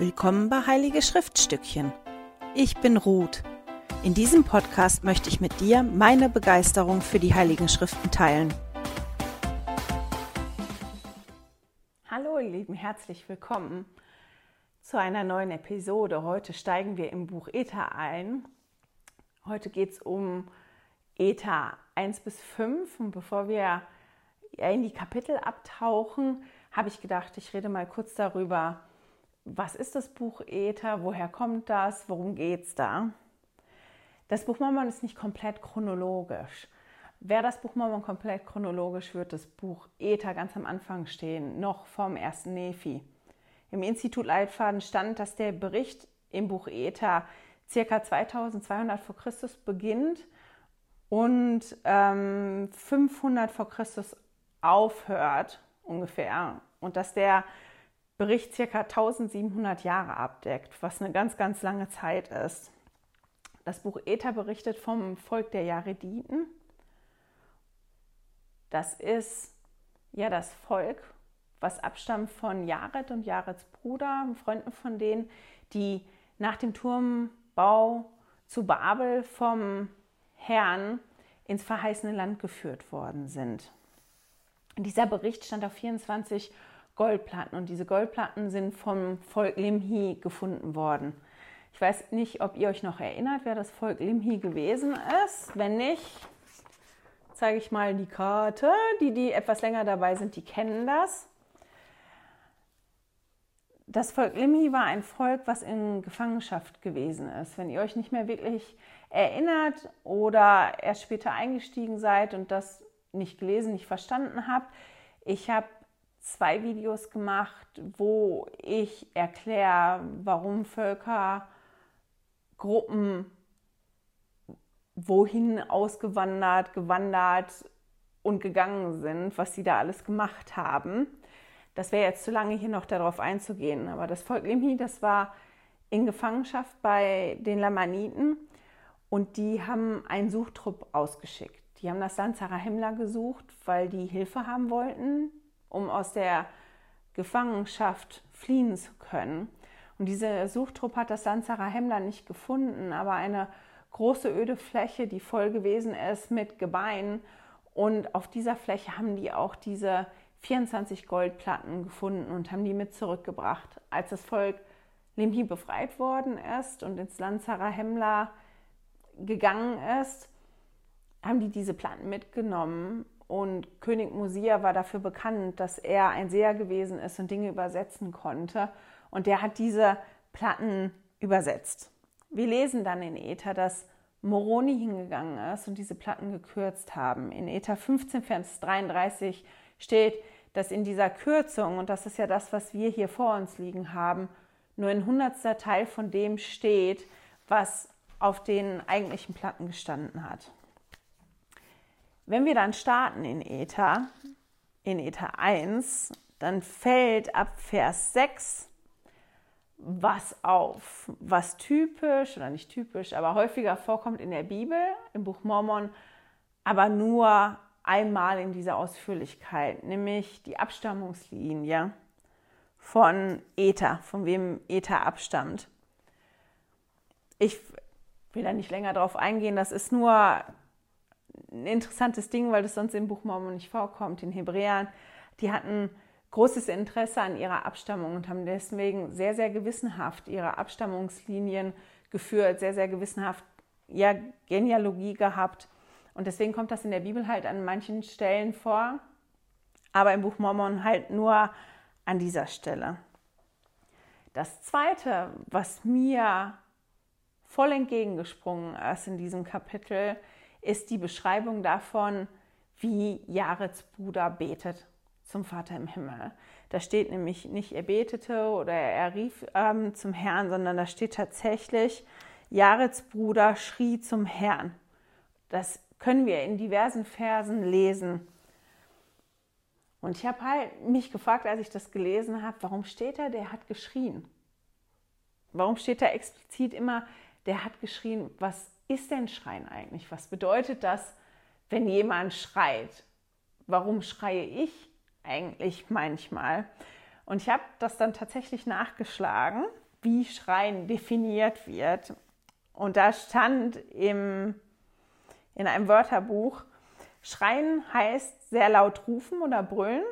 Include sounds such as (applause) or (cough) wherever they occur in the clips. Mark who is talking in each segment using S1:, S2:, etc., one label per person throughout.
S1: Willkommen bei Heilige Schriftstückchen. Ich bin Ruth. In diesem Podcast möchte ich mit dir meine Begeisterung für die Heiligen Schriften teilen. Hallo ihr Lieben, herzlich willkommen zu einer neuen Episode. Heute steigen wir im Buch Ether ein. Heute geht es um Ether 1 bis 5 und bevor wir in die Kapitel abtauchen, habe ich gedacht, ich rede mal kurz darüber, was ist das Buch Ether, woher kommt das, worum geht es da? Das Buch Mormon ist nicht komplett chronologisch. Wäre das Buch Mormon komplett chronologisch, wird das Buch Ether ganz am Anfang stehen, noch vom ersten Nephi. Im Institut Leitfaden stand, dass der Bericht im Buch Ether ca. 2200 vor Christus beginnt und ähm, 500 vor Christus aufhört ungefähr und dass der Bericht circa 1700 Jahre abdeckt, was eine ganz, ganz lange Zeit ist. Das Buch Ether berichtet vom Volk der Jarediten. Das ist ja das Volk, was abstammt von Jared und Jareds Bruder, Freunden von denen, die nach dem Turmbau zu Babel vom Herrn ins verheißene Land geführt worden sind. Dieser Bericht stand auf 24 Goldplatten und diese Goldplatten sind vom Volk Limhi gefunden worden. Ich weiß nicht, ob ihr euch noch erinnert, wer das Volk Limhi gewesen ist. Wenn nicht, zeige ich mal die Karte. Die, die etwas länger dabei sind, die kennen das. Das Volk Limhi war ein Volk, was in Gefangenschaft gewesen ist. Wenn ihr euch nicht mehr wirklich erinnert oder erst später eingestiegen seid und das nicht gelesen, nicht verstanden habt, ich habe zwei Videos gemacht, wo ich erkläre, warum Völkergruppen wohin ausgewandert, gewandert und gegangen sind, was sie da alles gemacht haben. Das wäre jetzt zu lange, hier noch darauf einzugehen. Aber das Volk Limhi, das war in Gefangenschaft bei den Lamaniten und die haben einen Suchtrupp ausgeschickt. Die haben das Land Zarahemla gesucht, weil die Hilfe haben wollten um aus der Gefangenschaft fliehen zu können. Und dieser Suchtrupp hat das Land Sarahemla nicht gefunden, aber eine große öde Fläche, die voll gewesen ist mit Gebeinen. Und auf dieser Fläche haben die auch diese 24 Goldplatten gefunden und haben die mit zurückgebracht. Als das Volk Limhi befreit worden ist und ins Land Sarahemla gegangen ist, haben die diese Platten mitgenommen und König Mosia war dafür bekannt, dass er ein Seher gewesen ist und Dinge übersetzen konnte. Und der hat diese Platten übersetzt. Wir lesen dann in Ether, dass Moroni hingegangen ist und diese Platten gekürzt haben. In Ether 15, Vers 33 steht, dass in dieser Kürzung, und das ist ja das, was wir hier vor uns liegen haben, nur ein hundertster Teil von dem steht, was auf den eigentlichen Platten gestanden hat. Wenn wir dann starten in Ether, in Ether 1, dann fällt ab Vers 6 was auf, was typisch oder nicht typisch, aber häufiger vorkommt in der Bibel, im Buch Mormon, aber nur einmal in dieser Ausführlichkeit, nämlich die Abstammungslinie von Ether, von wem Ether abstammt. Ich will da nicht länger drauf eingehen, das ist nur ein interessantes Ding, weil das sonst im Buch Mormon nicht vorkommt. In Hebräern, die hatten großes Interesse an ihrer Abstammung und haben deswegen sehr, sehr gewissenhaft ihre Abstammungslinien geführt, sehr, sehr gewissenhaft ja, Genealogie gehabt. Und deswegen kommt das in der Bibel halt an manchen Stellen vor, aber im Buch Mormon halt nur an dieser Stelle. Das Zweite, was mir voll entgegengesprungen ist in diesem Kapitel, ist die Beschreibung davon, wie Jarets Bruder betet zum Vater im Himmel. Da steht nämlich nicht, er betete oder er rief ähm, zum Herrn, sondern da steht tatsächlich, Jarets Bruder schrie zum Herrn. Das können wir in diversen Versen lesen. Und ich habe halt mich gefragt, als ich das gelesen habe, warum steht da, der hat geschrien? Warum steht da explizit immer, der hat geschrien? Was ist denn Schreien eigentlich? Was bedeutet das, wenn jemand schreit? Warum schreie ich eigentlich manchmal? Und ich habe das dann tatsächlich nachgeschlagen wie Schreien definiert wird. Und da stand im, in einem Wörterbuch, Schreien heißt sehr laut rufen oder brüllen,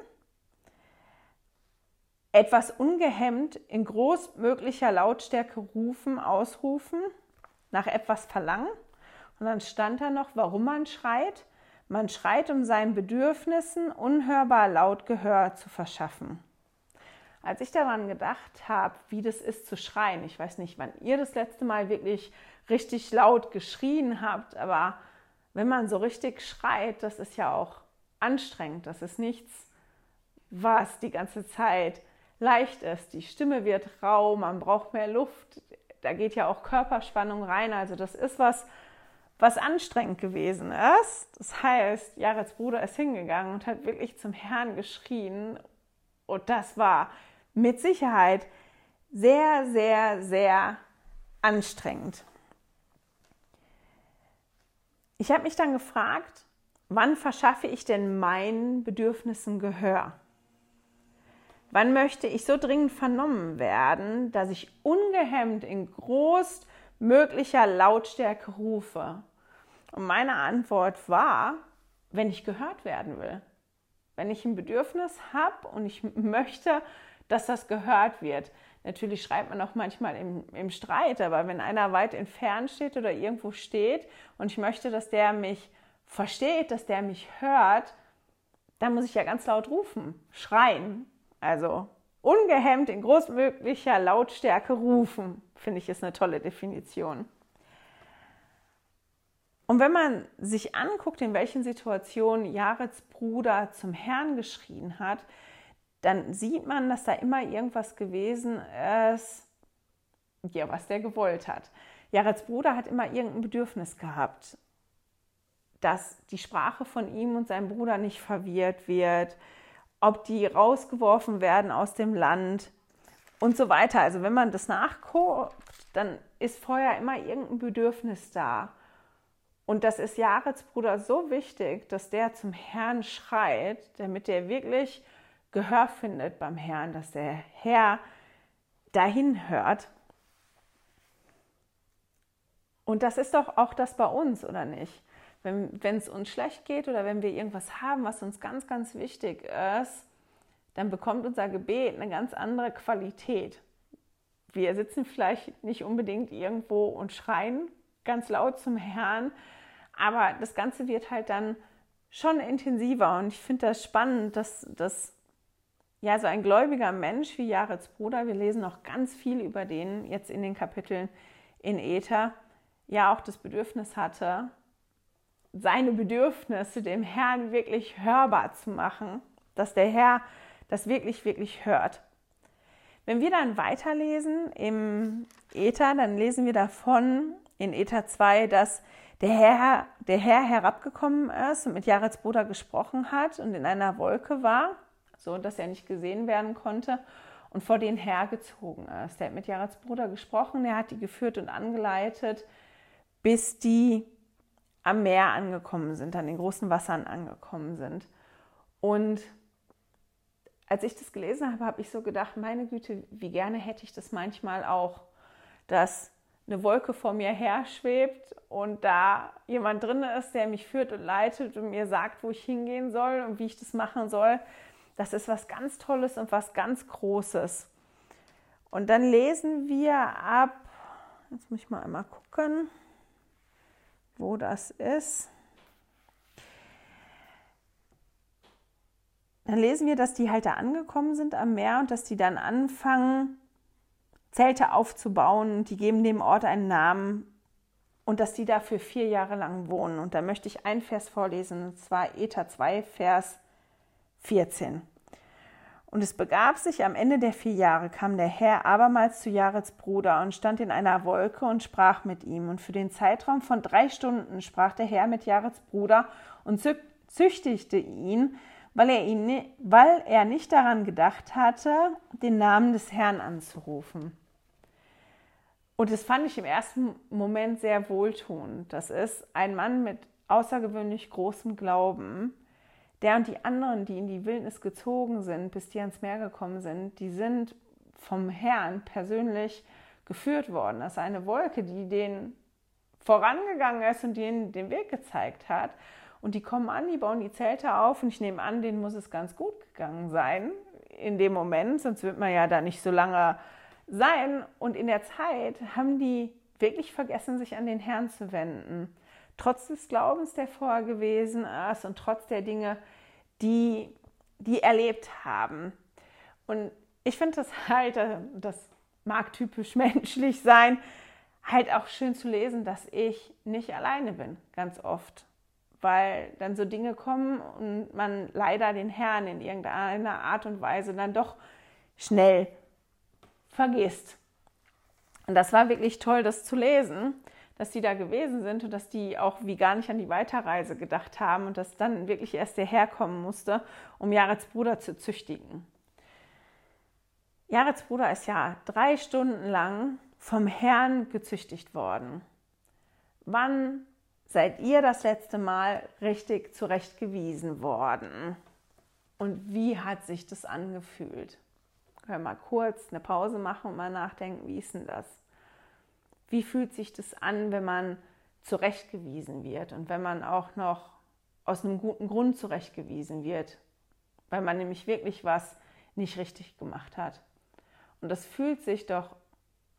S1: etwas ungehemmt in großmöglicher Lautstärke rufen, ausrufen, nach etwas verlangen. Und dann stand da noch, warum man schreit. Man schreit, um seinen Bedürfnissen unhörbar laut Gehör zu verschaffen. Als ich daran gedacht habe, wie das ist zu schreien, ich weiß nicht, wann ihr das letzte Mal wirklich richtig laut geschrien habt, aber wenn man so richtig schreit, das ist ja auch anstrengend. Das ist nichts, was die ganze Zeit leicht ist. Die Stimme wird rau, man braucht mehr Luft. Da geht ja auch Körperspannung rein. Also das ist was, was anstrengend gewesen ist. Das heißt, Jarets Bruder ist hingegangen und hat wirklich zum Herrn geschrien. Und das war mit Sicherheit sehr, sehr, sehr anstrengend. Ich habe mich dann gefragt, wann verschaffe ich denn meinen Bedürfnissen Gehör? Wann möchte ich so dringend vernommen werden, dass ich ungehemmt in großmöglicher Lautstärke rufe? Und meine Antwort war, wenn ich gehört werden will. Wenn ich ein Bedürfnis habe und ich möchte, dass das gehört wird. Natürlich schreibt man auch manchmal im, im Streit, aber wenn einer weit entfernt steht oder irgendwo steht und ich möchte, dass der mich versteht, dass der mich hört, dann muss ich ja ganz laut rufen, schreien. Also ungehemmt in großmöglicher Lautstärke rufen, finde ich ist eine tolle Definition. Und wenn man sich anguckt, in welchen Situationen Jarets Bruder zum Herrn geschrien hat, dann sieht man, dass da immer irgendwas gewesen ist, ja, was der gewollt hat. Jarets Bruder hat immer irgendein Bedürfnis gehabt, dass die Sprache von ihm und seinem Bruder nicht verwirrt wird, ob die rausgeworfen werden aus dem Land und so weiter. Also wenn man das nachguckt, dann ist vorher immer irgendein Bedürfnis da. Und das ist Jarets Bruder so wichtig, dass der zum Herrn schreit, damit der wirklich Gehör findet beim Herrn, dass der Herr dahin hört. Und das ist doch auch das bei uns, oder nicht? Wenn es uns schlecht geht oder wenn wir irgendwas haben, was uns ganz, ganz wichtig ist, dann bekommt unser Gebet eine ganz andere Qualität. Wir sitzen vielleicht nicht unbedingt irgendwo und schreien ganz laut zum Herrn, aber das Ganze wird halt dann schon intensiver und ich finde das spannend, dass, dass ja, so ein gläubiger Mensch wie Jarets Bruder, wir lesen noch ganz viel über den jetzt in den Kapiteln in Ether, ja auch das Bedürfnis hatte, seine Bedürfnisse dem Herrn wirklich hörbar zu machen, dass der Herr das wirklich, wirklich hört. Wenn wir dann weiterlesen im Ether, dann lesen wir davon in Ether 2, dass der Herr, der Herr herabgekommen ist und mit Jarets Bruder gesprochen hat und in einer Wolke war so dass er nicht gesehen werden konnte und vor den hergezogen ist. Der hat mit Jarats Bruder gesprochen, er hat die geführt und angeleitet, bis die am Meer angekommen sind, an den großen Wassern angekommen sind. Und als ich das gelesen habe, habe ich so gedacht, meine Güte, wie gerne hätte ich das manchmal auch, dass eine Wolke vor mir her schwebt und da jemand drin ist, der mich führt und leitet und mir sagt, wo ich hingehen soll und wie ich das machen soll. Das ist was ganz Tolles und was ganz Großes. Und dann lesen wir ab, jetzt muss ich mal einmal gucken, wo das ist. Dann lesen wir, dass die halt da angekommen sind am Meer und dass die dann anfangen, Zelte aufzubauen. Die geben dem Ort einen Namen und dass die da für vier Jahre lang wohnen. Und da möchte ich einen Vers vorlesen, und zwar Eta 2, Vers 14. Und es begab sich, am Ende der vier Jahre kam der Herr abermals zu Jarets Bruder und stand in einer Wolke und sprach mit ihm. Und für den Zeitraum von drei Stunden sprach der Herr mit Jarets Bruder und züchtigte ihn, weil er, ihn, weil er nicht daran gedacht hatte, den Namen des Herrn anzurufen. Und das fand ich im ersten Moment sehr wohltuend. Das ist ein Mann mit außergewöhnlich großem Glauben, der und die anderen, die in die Wildnis gezogen sind, bis die ans Meer gekommen sind, die sind vom Herrn persönlich geführt worden. Das ist eine Wolke, die denen vorangegangen ist und denen den Weg gezeigt hat. Und die kommen an, die bauen die Zelte auf und ich nehme an, denen muss es ganz gut gegangen sein in dem Moment, sonst wird man ja da nicht so lange sein. Und in der Zeit haben die wirklich vergessen, sich an den Herrn zu wenden. Trotz des Glaubens, der vorher gewesen ist und trotz der Dinge, die die erlebt haben. Und ich finde das halt, äh, das mag typisch (laughs) menschlich sein, halt auch schön zu lesen, dass ich nicht alleine bin, ganz oft. Weil dann so Dinge kommen und man leider den Herrn in irgendeiner Art und Weise dann doch schnell vergisst. Und das war wirklich toll, das zu lesen, dass die da gewesen sind und dass die auch wie gar nicht an die Weiterreise gedacht haben und dass dann wirklich erst der Herr kommen musste, um Jarets Bruder zu züchtigen. Jarets Bruder ist ja drei Stunden lang vom Herrn gezüchtigt worden. Wann seid ihr das letzte Mal richtig zurechtgewiesen worden? Und wie hat sich das angefühlt? Können wir mal kurz eine Pause machen und mal nachdenken, wie ist denn das? Wie fühlt sich das an, wenn man zurechtgewiesen wird und wenn man auch noch aus einem guten Grund zurechtgewiesen wird, weil man nämlich wirklich was nicht richtig gemacht hat? Und das fühlt sich doch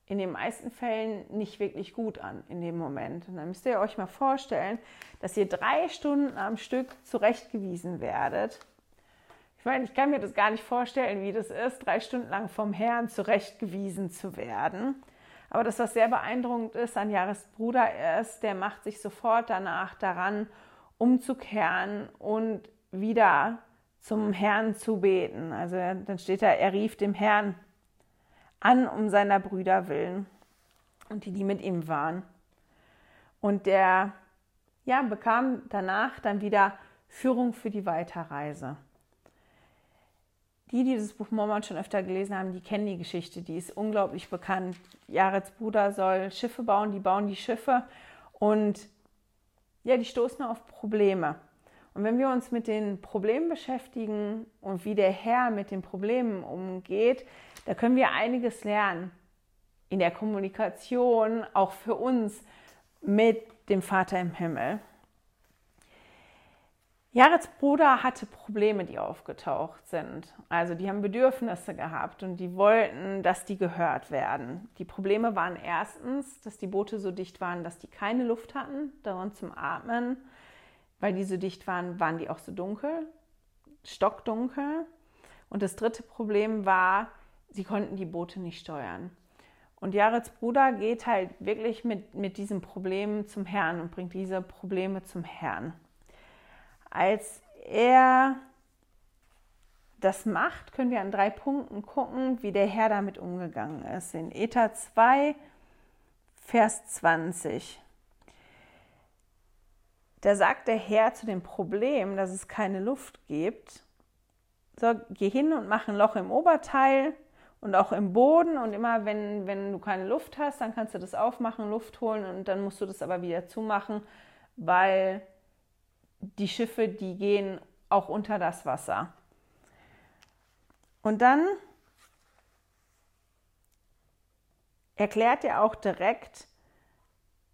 S1: in den meisten Fällen nicht wirklich gut an in dem Moment. Und dann müsst ihr euch mal vorstellen, dass ihr drei Stunden am Stück zurechtgewiesen werdet. Ich meine, ich kann mir das gar nicht vorstellen, wie das ist, drei Stunden lang vom Herrn zurechtgewiesen zu werden. Aber das, was sehr beeindruckend ist an Jahres Bruder ist, der macht sich sofort danach daran, umzukehren und wieder zum Herrn zu beten. Also dann steht da, er rief dem Herrn an um seiner Brüder willen und die, die mit ihm waren. Und der ja, bekam danach dann wieder Führung für die Weiterreise. Die, die das Buch Mormon schon öfter gelesen haben, die kennen die Geschichte, die ist unglaublich bekannt. Jarets Bruder soll Schiffe bauen, die bauen die Schiffe und ja, die stoßen auf Probleme. Und wenn wir uns mit den Problemen beschäftigen und wie der Herr mit den Problemen umgeht, da können wir einiges lernen in der Kommunikation, auch für uns mit dem Vater im Himmel. Jarets Bruder hatte Probleme, die aufgetaucht sind. Also die haben Bedürfnisse gehabt und die wollten, dass die gehört werden. Die Probleme waren erstens, dass die Boote so dicht waren, dass die keine Luft hatten, daran zum Atmen. Weil die so dicht waren, waren die auch so dunkel, stockdunkel. Und das dritte Problem war, sie konnten die Boote nicht steuern. Und Jarets Bruder geht halt wirklich mit, mit diesem Problem zum Herrn und bringt diese Probleme zum Herrn. Als er das macht, können wir an drei Punkten gucken, wie der Herr damit umgegangen ist. In Eta 2, Vers 20. Da sagt der Herr zu dem Problem, dass es keine Luft gibt, so, geh hin und mach ein Loch im Oberteil und auch im Boden. Und immer, wenn, wenn du keine Luft hast, dann kannst du das aufmachen, Luft holen und dann musst du das aber wieder zumachen, weil die Schiffe, die gehen auch unter das Wasser. Und dann erklärt er auch direkt,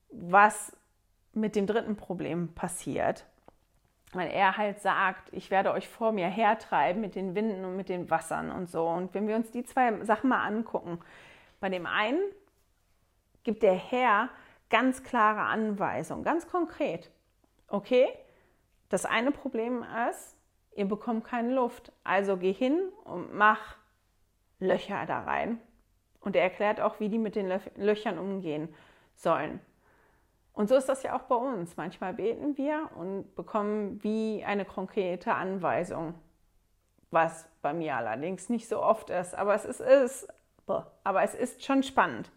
S1: was mit dem dritten Problem passiert weil er halt sagt, ich werde euch vor mir hertreiben mit den Winden und mit den Wassern und so. Und wenn wir uns die zwei Sachen mal angucken, bei dem einen gibt der Herr ganz klare Anweisungen, ganz konkret. Okay, das eine Problem ist, ihr bekommt keine Luft. Also geh hin und mach Löcher da rein. Und er erklärt auch, wie die mit den Löchern umgehen sollen. Und so ist das ja auch bei uns. Manchmal beten wir und bekommen wie eine konkrete Anweisung, was bei mir allerdings nicht so oft ist, aber es ist, ist aber es ist schon spannend.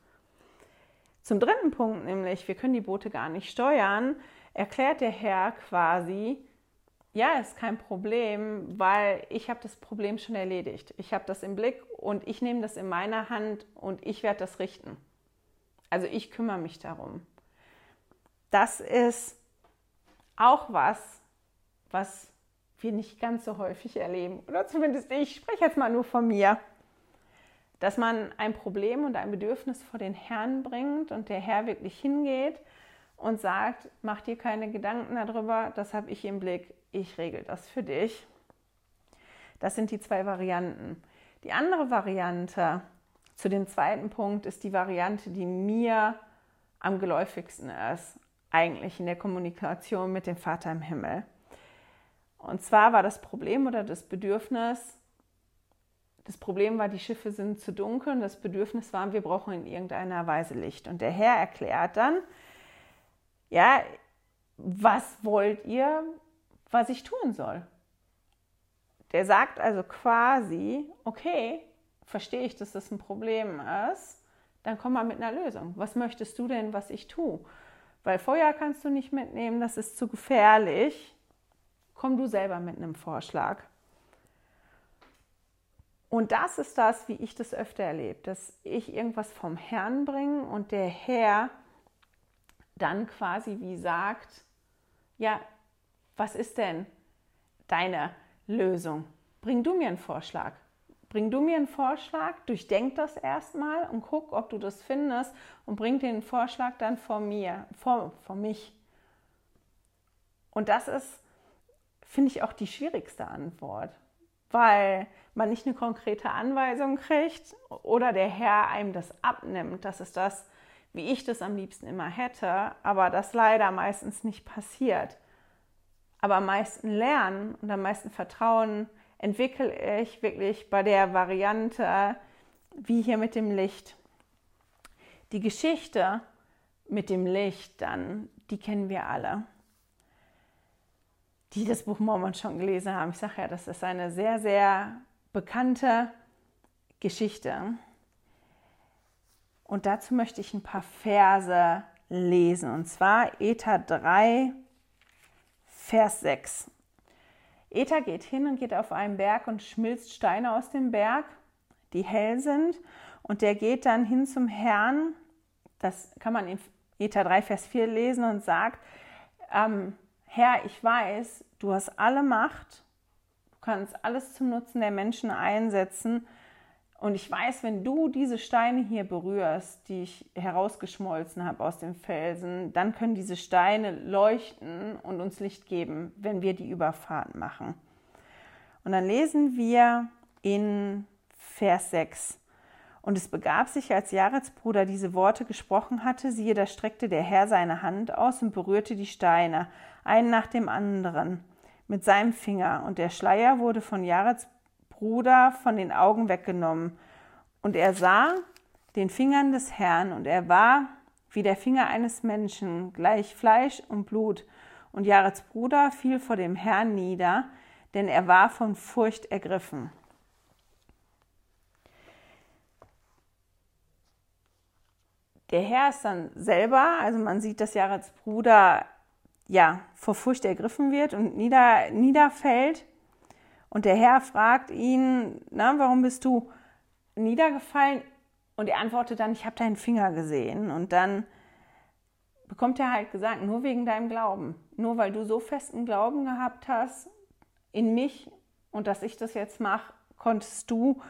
S1: Zum dritten Punkt nämlich, wir können die Boote gar nicht steuern, erklärt der Herr quasi, ja, ist kein Problem, weil ich habe das Problem schon erledigt. Ich habe das im Blick und ich nehme das in meiner Hand und ich werde das richten. Also ich kümmere mich darum das ist auch was, was wir nicht ganz so häufig erleben. Oder zumindest ich spreche jetzt mal nur von mir. dass man ein Problem und ein Bedürfnis vor den Herrn bringt und der Herr wirklich hingeht und sagt, mach dir keine Gedanken darüber, das habe ich im Blick, ich regel das für dich. Das sind die zwei Varianten. Die andere Variante zu dem zweiten Punkt ist die Variante, die mir am geläufigsten ist, eigentlich in der Kommunikation mit dem Vater im Himmel. Und zwar war das Problem oder das Bedürfnis, das Problem war, die Schiffe sind zu dunkel und das Bedürfnis war, wir brauchen in irgendeiner Weise Licht. Und der Herr erklärt dann, ja, was wollt ihr, was ich tun soll? Der sagt also quasi, okay, verstehe ich, dass das ein Problem ist, dann komm mal mit einer Lösung. Was möchtest du denn, was ich tue? Weil Feuer kannst du nicht mitnehmen, das ist zu gefährlich. Komm du selber mit einem Vorschlag. Und das ist das, wie ich das öfter erlebe, dass ich irgendwas vom Herrn bringe und der Herr dann quasi wie sagt, ja, was ist denn deine Lösung? Bring du mir einen Vorschlag. Bring du mir einen Vorschlag, durchdenk das erstmal und guck, ob du das findest und bring den Vorschlag dann vor mir, vor, vor mich. Und das ist, finde ich, auch die schwierigste Antwort, weil man nicht eine konkrete Anweisung kriegt oder der Herr einem das abnimmt. Das ist das, wie ich das am liebsten immer hätte, aber das leider meistens nicht passiert. Aber am meisten lernen und am meisten Vertrauen entwickle ich wirklich bei der Variante wie hier mit dem Licht. Die Geschichte mit dem Licht dann, die kennen wir alle die das Buch Mormon schon gelesen haben. Ich sage ja, das ist eine sehr, sehr bekannte Geschichte. Und dazu möchte ich ein paar Verse lesen. Und zwar Eta 3, Vers 6. Eta geht hin und geht auf einen Berg und schmilzt Steine aus dem Berg, die hell sind. Und der geht dann hin zum Herrn. Das kann man in Eta 3, Vers 4 lesen und sagt, ähm, Herr, ich weiß, du hast alle Macht, du kannst alles zum Nutzen der Menschen einsetzen. Und ich weiß, wenn du diese Steine hier berührst, die ich herausgeschmolzen habe aus dem Felsen, dann können diese Steine leuchten und uns Licht geben, wenn wir die Überfahrt machen. Und dann lesen wir in Vers 6. Und es begab sich, als Jarets Bruder diese Worte gesprochen hatte, siehe, da streckte der Herr seine Hand aus und berührte die Steine, einen nach dem anderen, mit seinem Finger. Und der Schleier wurde von Jarets Bruder von den Augen weggenommen. Und er sah den Fingern des Herrn, und er war wie der Finger eines Menschen, gleich Fleisch und Blut. Und Jarets Bruder fiel vor dem Herrn nieder, denn er war von Furcht ergriffen. Der Herr ist dann selber, also man sieht, dass Jareds Bruder ja vor Furcht ergriffen wird und nieder, niederfällt. Und der Herr fragt ihn, na, warum bist du niedergefallen? Und er antwortet dann, ich habe deinen Finger gesehen. Und dann bekommt er halt gesagt, nur wegen deinem Glauben, nur weil du so festen Glauben gehabt hast in mich und dass ich das jetzt mache, konntest du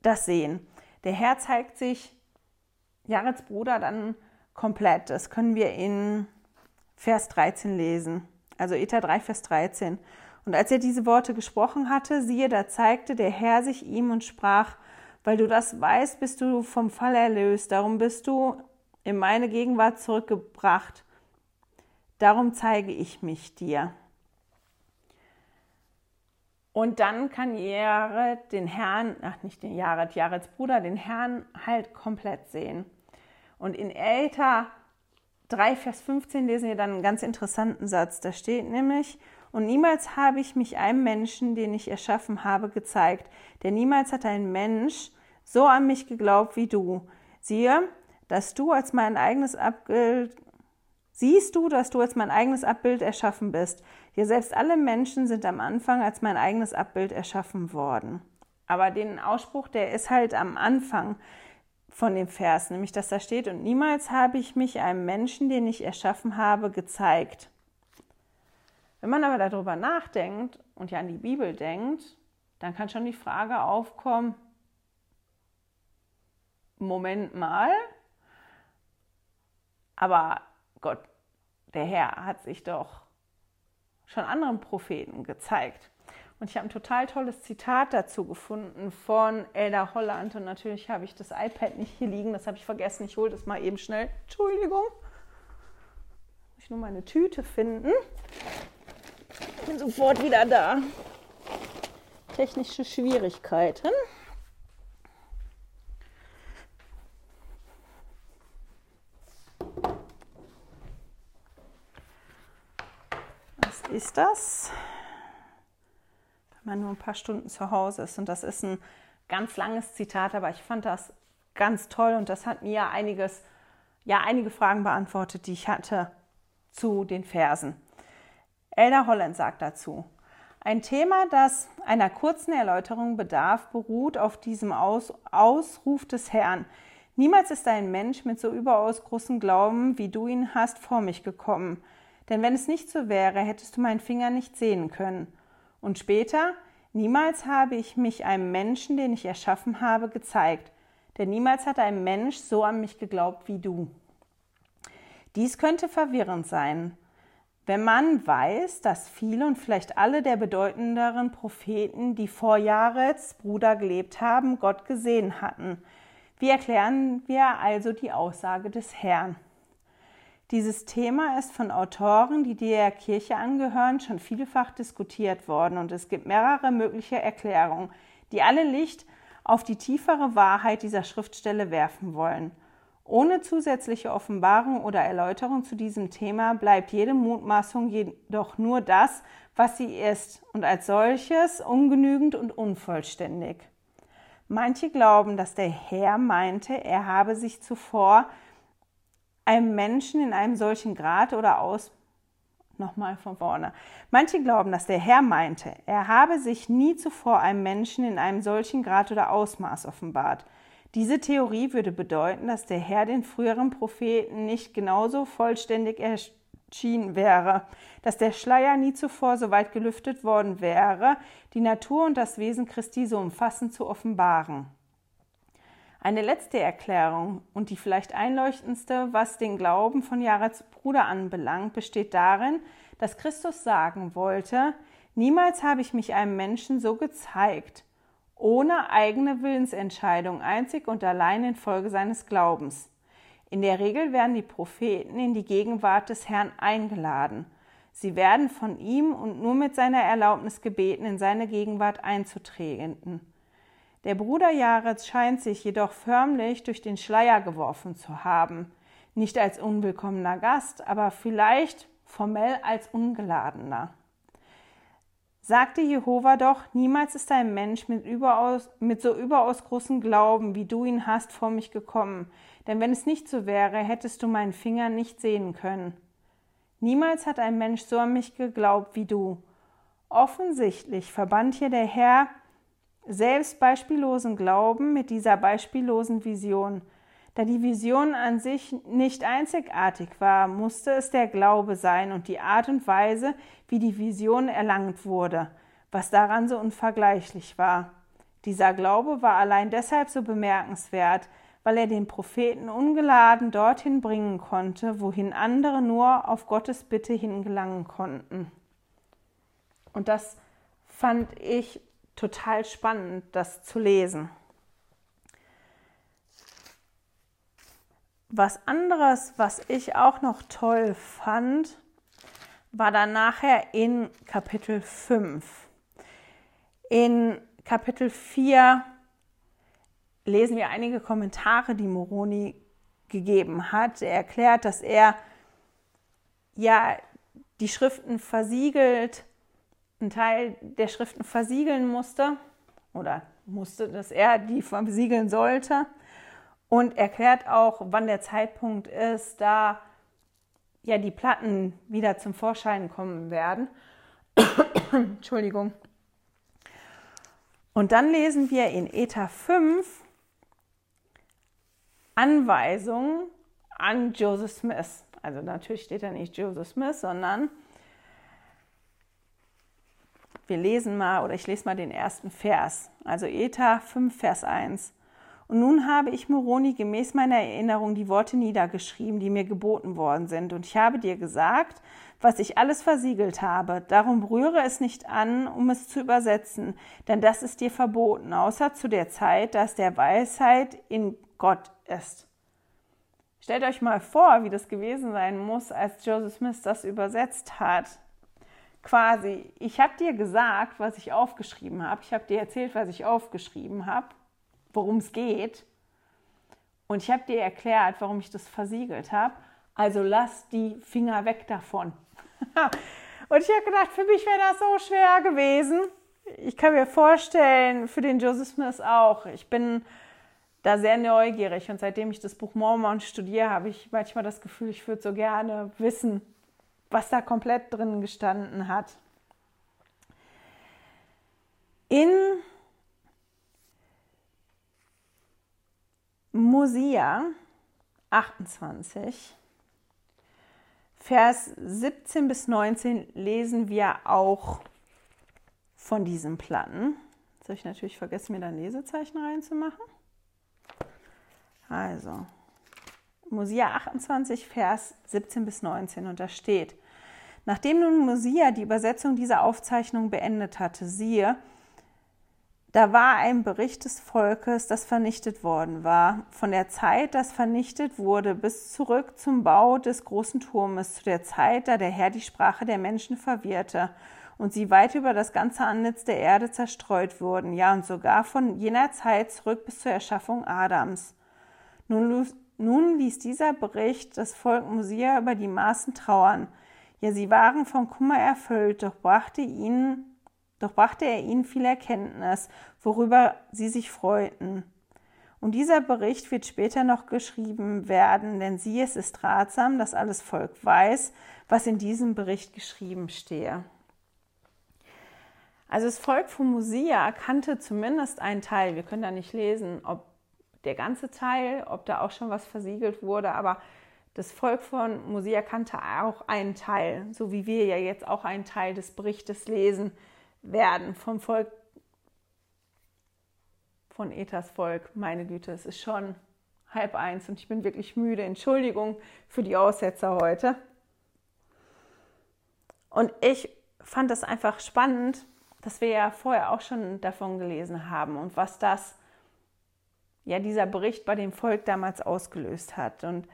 S1: das sehen. Der Herr zeigt sich Jarets Bruder dann komplett. Das können wir in Vers 13 lesen. Also Eta 3, Vers 13. Und als er diese Worte gesprochen hatte, siehe, da zeigte der Herr sich ihm und sprach, weil du das weißt, bist du vom Fall erlöst, darum bist du in meine Gegenwart zurückgebracht. Darum zeige ich mich dir. Und dann kann Jared den Herrn, ach nicht den Jared, Jareds Bruder, den Herrn halt komplett sehen. Und in Elter 3, Vers 15 lesen wir dann einen ganz interessanten Satz. Da steht nämlich, und niemals habe ich mich einem Menschen, den ich erschaffen habe, gezeigt, denn niemals hat ein Mensch so an mich geglaubt wie du. Siehe, dass du als mein eigenes Abbild, siehst du, dass du als mein eigenes Abbild erschaffen bist. Ja, selbst alle Menschen sind am Anfang als mein eigenes Abbild erschaffen worden. Aber den Ausspruch, der ist halt am Anfang von dem Vers, nämlich dass da steht, und niemals habe ich mich einem Menschen, den ich erschaffen habe, gezeigt. Wenn man aber darüber nachdenkt und ja an die Bibel denkt, dann kann schon die Frage aufkommen, Moment mal, aber Gott, der Herr hat sich doch schon anderen Propheten gezeigt. Und ich habe ein total tolles Zitat dazu gefunden von Elda Holland. Und natürlich habe ich das iPad nicht hier liegen, das habe ich vergessen. Ich hole das mal eben schnell. Entschuldigung. Muss ich nur meine Tüte finden. Bin sofort wieder da. Technische Schwierigkeiten. Was ist das? man nur ein paar Stunden zu Hause ist. Und das ist ein ganz langes Zitat, aber ich fand das ganz toll und das hat mir einiges, ja, einige Fragen beantwortet, die ich hatte zu den Versen. Elder Holland sagt dazu, ein Thema, das einer kurzen Erläuterung bedarf, beruht auf diesem Aus Ausruf des Herrn. Niemals ist ein Mensch mit so überaus großem Glauben, wie du ihn hast, vor mich gekommen. Denn wenn es nicht so wäre, hättest du meinen Finger nicht sehen können. Und später, niemals habe ich mich einem Menschen, den ich erschaffen habe, gezeigt, denn niemals hat ein Mensch so an mich geglaubt wie du. Dies könnte verwirrend sein, wenn man weiß, dass viele und vielleicht alle der bedeutenderen Propheten, die vor Jarets Bruder gelebt haben, Gott gesehen hatten. Wie erklären wir also die Aussage des Herrn? Dieses Thema ist von Autoren, die der Kirche angehören, schon vielfach diskutiert worden und es gibt mehrere mögliche Erklärungen, die alle Licht auf die tiefere Wahrheit dieser Schriftstelle werfen wollen. Ohne zusätzliche Offenbarung oder Erläuterung zu diesem Thema bleibt jede Mutmaßung jedoch nur das, was sie ist und als solches ungenügend und unvollständig. Manche glauben, dass der Herr meinte, er habe sich zuvor einem Menschen in einem solchen Grad oder aus Nochmal von vorne. Manche glauben, dass der Herr meinte, er habe sich nie zuvor einem Menschen in einem solchen Grad oder Ausmaß offenbart. Diese Theorie würde bedeuten, dass der Herr den früheren Propheten nicht genauso vollständig erschienen wäre, dass der Schleier nie zuvor so weit gelüftet worden wäre, die Natur und das Wesen Christi so umfassend zu offenbaren. Eine letzte Erklärung und die vielleicht einleuchtendste, was den Glauben von Jarets Bruder anbelangt, besteht darin, dass Christus sagen wollte, niemals habe ich mich einem Menschen so gezeigt, ohne eigene Willensentscheidung, einzig und allein infolge seines Glaubens. In der Regel werden die Propheten in die Gegenwart des Herrn eingeladen. Sie werden von ihm und nur mit seiner Erlaubnis gebeten, in seine Gegenwart einzutreten. Der Bruder Jarets scheint sich jedoch förmlich durch den Schleier geworfen zu haben. Nicht als unwillkommener Gast, aber vielleicht formell als Ungeladener. Sagte Jehova doch, niemals ist ein Mensch mit, überaus, mit so überaus großem Glauben, wie du ihn hast, vor mich gekommen. Denn wenn es nicht so wäre, hättest du meinen Finger nicht sehen können. Niemals hat ein Mensch so an mich geglaubt wie du. Offensichtlich verband hier der Herr selbst beispiellosen Glauben mit dieser beispiellosen Vision. Da die Vision an sich nicht einzigartig war, musste es der Glaube sein und die Art und Weise, wie die Vision erlangt wurde, was daran so unvergleichlich war. Dieser Glaube war allein deshalb so bemerkenswert, weil er den Propheten ungeladen dorthin bringen konnte, wohin andere nur auf Gottes Bitte hingelangen konnten. Und das fand ich total spannend, das zu lesen. Was anderes, was ich auch noch toll fand, war dann nachher in Kapitel 5. In Kapitel 4 lesen wir einige Kommentare, die Moroni gegeben hat. Er erklärt, dass er ja die Schriften versiegelt einen Teil der Schriften versiegeln musste oder musste, dass er die versiegeln sollte und erklärt auch, wann der Zeitpunkt ist, da ja die Platten wieder zum Vorschein kommen werden. (coughs) Entschuldigung. Und dann lesen wir in ETA 5 Anweisungen an Joseph Smith. Also natürlich steht da nicht Joseph Smith, sondern wir lesen mal oder ich lese mal den ersten Vers. Also Eta 5, Vers 1. Und nun habe ich Moroni gemäß meiner Erinnerung die Worte niedergeschrieben, die mir geboten worden sind. Und ich habe dir gesagt, was ich alles versiegelt habe. Darum rühre es nicht an, um es zu übersetzen, denn das ist dir verboten, außer zu der Zeit, dass der Weisheit in Gott ist. Stellt euch mal vor, wie das gewesen sein muss, als Joseph Smith das übersetzt hat. Quasi, ich habe dir gesagt, was ich aufgeschrieben habe. Ich habe dir erzählt, was ich aufgeschrieben habe, worum es geht. Und ich habe dir erklärt, warum ich das versiegelt habe. Also lass die Finger weg davon. (laughs) Und ich habe gedacht, für mich wäre das so schwer gewesen. Ich kann mir vorstellen, für den Joseph Smith auch. Ich bin da sehr neugierig und seitdem ich das Buch Mormon studiere, habe ich manchmal das Gefühl, ich würde so gerne wissen, was da komplett drin gestanden hat. In Mosia 28 Vers 17 bis 19 lesen wir auch von diesem Platten. Jetzt habe ich natürlich vergessen, mir da ein Lesezeichen reinzumachen. Also, Mosia 28, Vers 17 bis 19, und da steht, Nachdem nun Mosia die Übersetzung dieser Aufzeichnung beendet hatte, siehe, da war ein Bericht des Volkes, das vernichtet worden war, von der Zeit, das vernichtet wurde, bis zurück zum Bau des großen Turmes, zu der Zeit, da der Herr die Sprache der Menschen verwirrte und sie weit über das ganze Antlitz der Erde zerstreut wurden, ja und sogar von jener Zeit zurück bis zur Erschaffung Adams. Nun, nun ließ dieser Bericht das Volk Mosia über die Maßen trauern. Ja, sie waren vom Kummer erfüllt, doch brachte ihnen doch brachte er ihnen viel Erkenntnis, worüber sie sich freuten. Und dieser Bericht wird später noch geschrieben werden, denn sie es ist ratsam, dass alles Volk weiß, was in diesem Bericht geschrieben stehe. Also das Volk von Mosia kannte zumindest einen Teil. Wir können da nicht lesen, ob der ganze Teil, ob da auch schon was versiegelt wurde, aber das Volk von Mosia kannte auch einen Teil, so wie wir ja jetzt auch einen Teil des Berichtes lesen, werden vom Volk, von Ethas Volk. Meine Güte, es ist schon halb eins und ich bin wirklich müde. Entschuldigung für die Aussetzer heute. Und ich fand es einfach spannend, dass wir ja vorher auch schon davon gelesen haben und was das, ja, dieser Bericht bei dem Volk damals ausgelöst hat. Und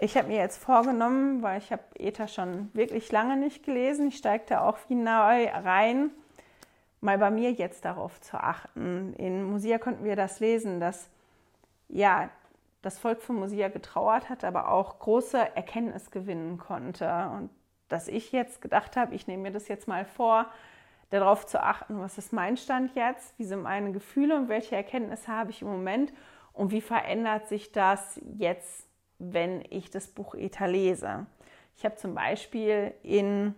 S1: ich habe mir jetzt vorgenommen, weil ich habe ETA schon wirklich lange nicht gelesen, ich steige da auch wie neu rein, mal bei mir jetzt darauf zu achten. In Musia konnten wir das lesen, dass ja das Volk von Musia getrauert hat, aber auch große Erkenntnis gewinnen konnte. Und dass ich jetzt gedacht habe, ich nehme mir das jetzt mal vor, darauf zu achten, was ist mein Stand jetzt, wie sind meine Gefühle und welche Erkenntnisse habe ich im Moment und wie verändert sich das jetzt wenn ich das Buch ETA lese. Ich habe zum Beispiel in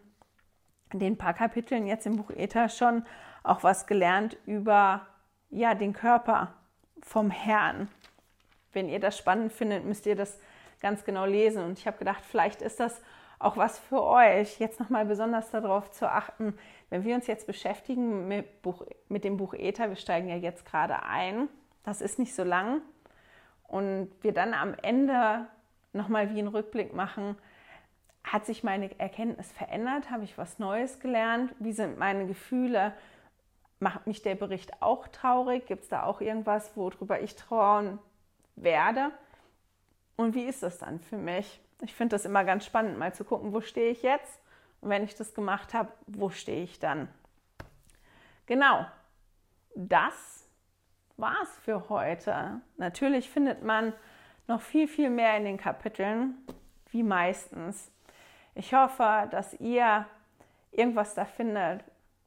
S1: den paar Kapiteln jetzt im Buch ETA schon auch was gelernt über ja, den Körper vom Herrn. Wenn ihr das spannend findet, müsst ihr das ganz genau lesen. Und ich habe gedacht, vielleicht ist das auch was für euch, jetzt nochmal besonders darauf zu achten, wenn wir uns jetzt beschäftigen mit, Buch, mit dem Buch ETA, wir steigen ja jetzt gerade ein, das ist nicht so lang, und wir dann am Ende nochmal wie einen Rückblick machen, hat sich meine Erkenntnis verändert? Habe ich was Neues gelernt? Wie sind meine Gefühle? Macht mich der Bericht auch traurig? Gibt es da auch irgendwas, worüber ich trauern werde? Und wie ist das dann für mich? Ich finde das immer ganz spannend, mal zu gucken, wo stehe ich jetzt? Und wenn ich das gemacht habe, wo stehe ich dann? Genau, das war's für heute. Natürlich findet man noch viel, viel mehr in den Kapiteln, wie meistens. Ich hoffe, dass ihr irgendwas da findet,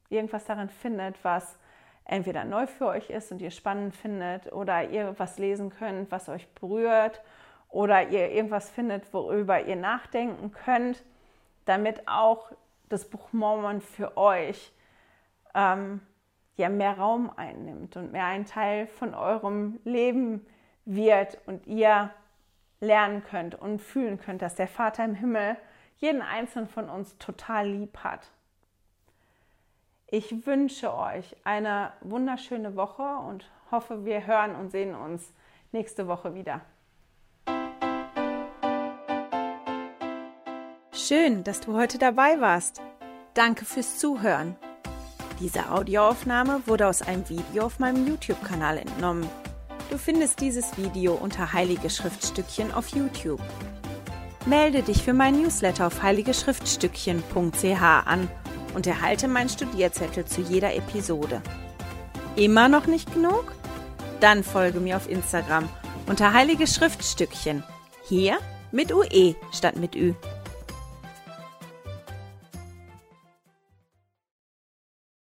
S1: irgendwas darin findet, was entweder neu für euch ist und ihr spannend findet oder ihr was lesen könnt, was euch berührt oder ihr irgendwas findet, worüber ihr nachdenken könnt, damit auch das Buch Mormon für euch ähm, ja mehr Raum einnimmt und mehr ein Teil von eurem Leben wird und ihr lernen könnt und fühlen könnt, dass der Vater im Himmel jeden einzelnen von uns total lieb hat. Ich wünsche euch eine wunderschöne Woche und hoffe, wir hören und sehen uns nächste Woche wieder. Schön, dass du heute dabei warst. Danke fürs Zuhören. Diese Audioaufnahme wurde aus einem Video auf meinem YouTube-Kanal entnommen. Du findest dieses Video unter Heilige Schriftstückchen auf YouTube. Melde dich für mein Newsletter auf heiligeschriftstückchen.ch an und erhalte meinen Studierzettel zu jeder Episode. Immer noch nicht genug? Dann folge mir auf Instagram unter Heilige Schriftstückchen. Hier mit UE statt mit Ü.